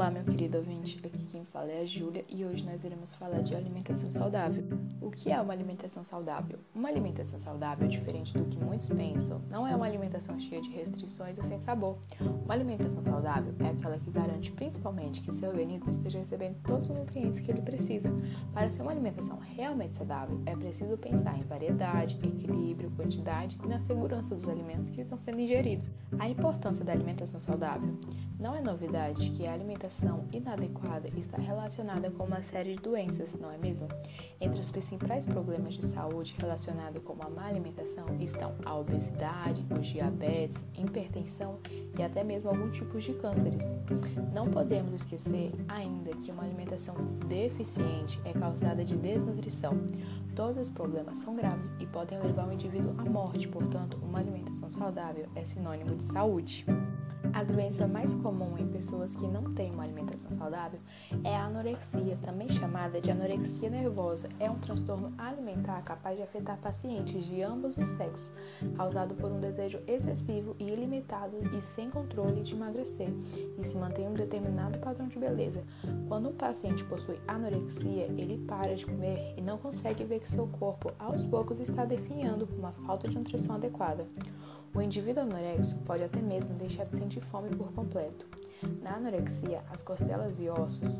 falar, meu querido ouvinte, aqui quem fala é a Júlia e hoje nós iremos falar de alimentação saudável. O que é uma alimentação saudável? Uma alimentação saudável, diferente do que muitos pensam, não é uma alimentação cheia de restrições ou sem sabor. Uma alimentação saudável é aquela que garante principalmente que seu organismo esteja recebendo todos os nutrientes que ele precisa. Para ser uma alimentação realmente saudável, é preciso pensar em variedade, equilíbrio, quantidade e na segurança dos alimentos que estão sendo ingeridos. A importância da alimentação saudável não é novidade que a alimentação inadequada está relacionada com uma série de doenças, não é mesmo? Entre os principais problemas de saúde relacionados com a má alimentação estão a obesidade, o diabetes, hipertensão e até mesmo alguns tipos de cânceres. Não podemos esquecer ainda que uma alimentação deficiente é causada de desnutrição. Todos os problemas são graves e podem levar o indivíduo à morte, portanto, uma alimentação saudável é sinônimo de saúde. A doença mais comum em pessoas que não têm uma alimentação saudável é a anorexia, também chamada de anorexia nervosa. É um transtorno alimentar capaz de afetar pacientes de ambos os sexos, causado por um desejo excessivo e ilimitado e sem controle de emagrecer e se mantém um determinado padrão de beleza. Quando um paciente possui anorexia, ele para de comer e não consegue ver que seu corpo aos poucos está definhando por uma falta de nutrição adequada. O indivíduo anorexo pode até mesmo deixar de sentir fome por completo. Na anorexia, as costelas e ossos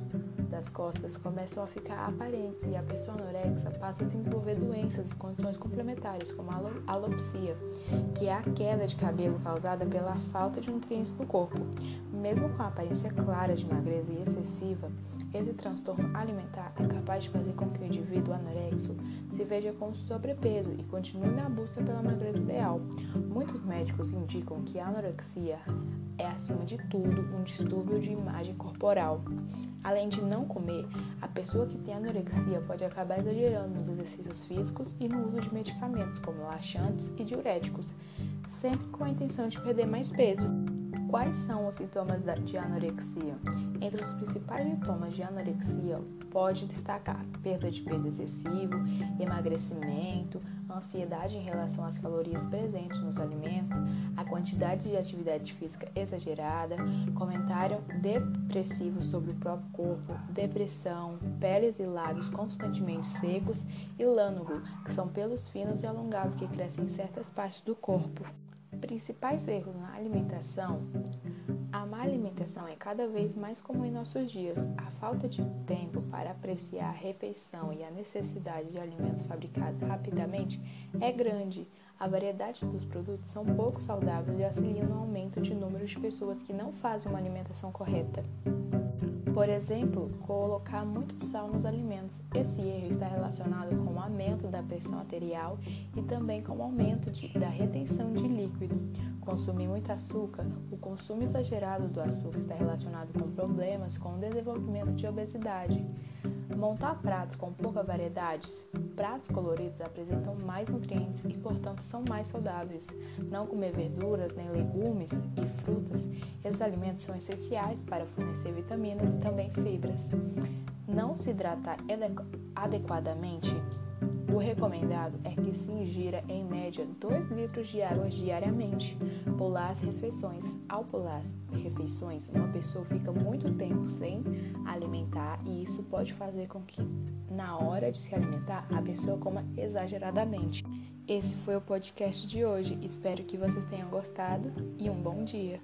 das costas começam a ficar aparentes e a pessoa anorexa passa a desenvolver doenças e condições complementares, como a alopecia, que é a queda de cabelo causada pela falta de nutrientes no corpo. Mesmo com a aparência clara de magreza e excessiva, esse transtorno alimentar é capaz de fazer com que o indivíduo anorexo se veja com sobrepeso e continue na busca pela magreza ideal. Muitos médicos indicam que a anorexia é, acima de tudo, um distúrbio de imagem corporal. Além de não comer, a pessoa que tem anorexia pode acabar exagerando nos exercícios físicos e no uso de medicamentos como laxantes e diuréticos, sempre com a intenção de perder mais peso. Quais são os sintomas de anorexia? Entre os principais sintomas de anorexia, pode destacar perda de peso excessivo, emagrecimento, ansiedade em relação às calorias presentes nos alimentos, a quantidade de atividade física exagerada, comentário depressivo sobre o próprio corpo, depressão, peles e lábios constantemente secos e lânugo, que são pelos finos e alongados que crescem em certas partes do corpo. Principais erros na alimentação. A má alimentação é cada vez mais comum em nossos dias. A falta de tempo para apreciar a refeição e a necessidade de alimentos fabricados rapidamente é grande. A variedade dos produtos são pouco saudáveis e auxiliam no aumento de número de pessoas que não fazem uma alimentação correta. Por exemplo, colocar muito sal nos alimentos. Esse erro está relacionado com o aumento da pressão arterial e também com o aumento de, da retenção de líquido. Consumir muito açúcar, o consumo exagerado do açúcar está relacionado com problemas com o desenvolvimento de obesidade. Montar pratos com pouca variedade, pratos coloridos apresentam mais nutrientes e, portanto, são mais saudáveis. Não comer verduras nem legumes e frutas, esses alimentos são essenciais para fornecer vitaminas e também fibras. Não se hidratar adequadamente o recomendado é que se ingira em média 2 litros de água diariamente. Pular as refeições. Ao pular as refeições, uma pessoa fica muito tempo sem alimentar e isso pode fazer com que, na hora de se alimentar, a pessoa coma exageradamente. Esse foi o podcast de hoje. Espero que vocês tenham gostado e um bom dia.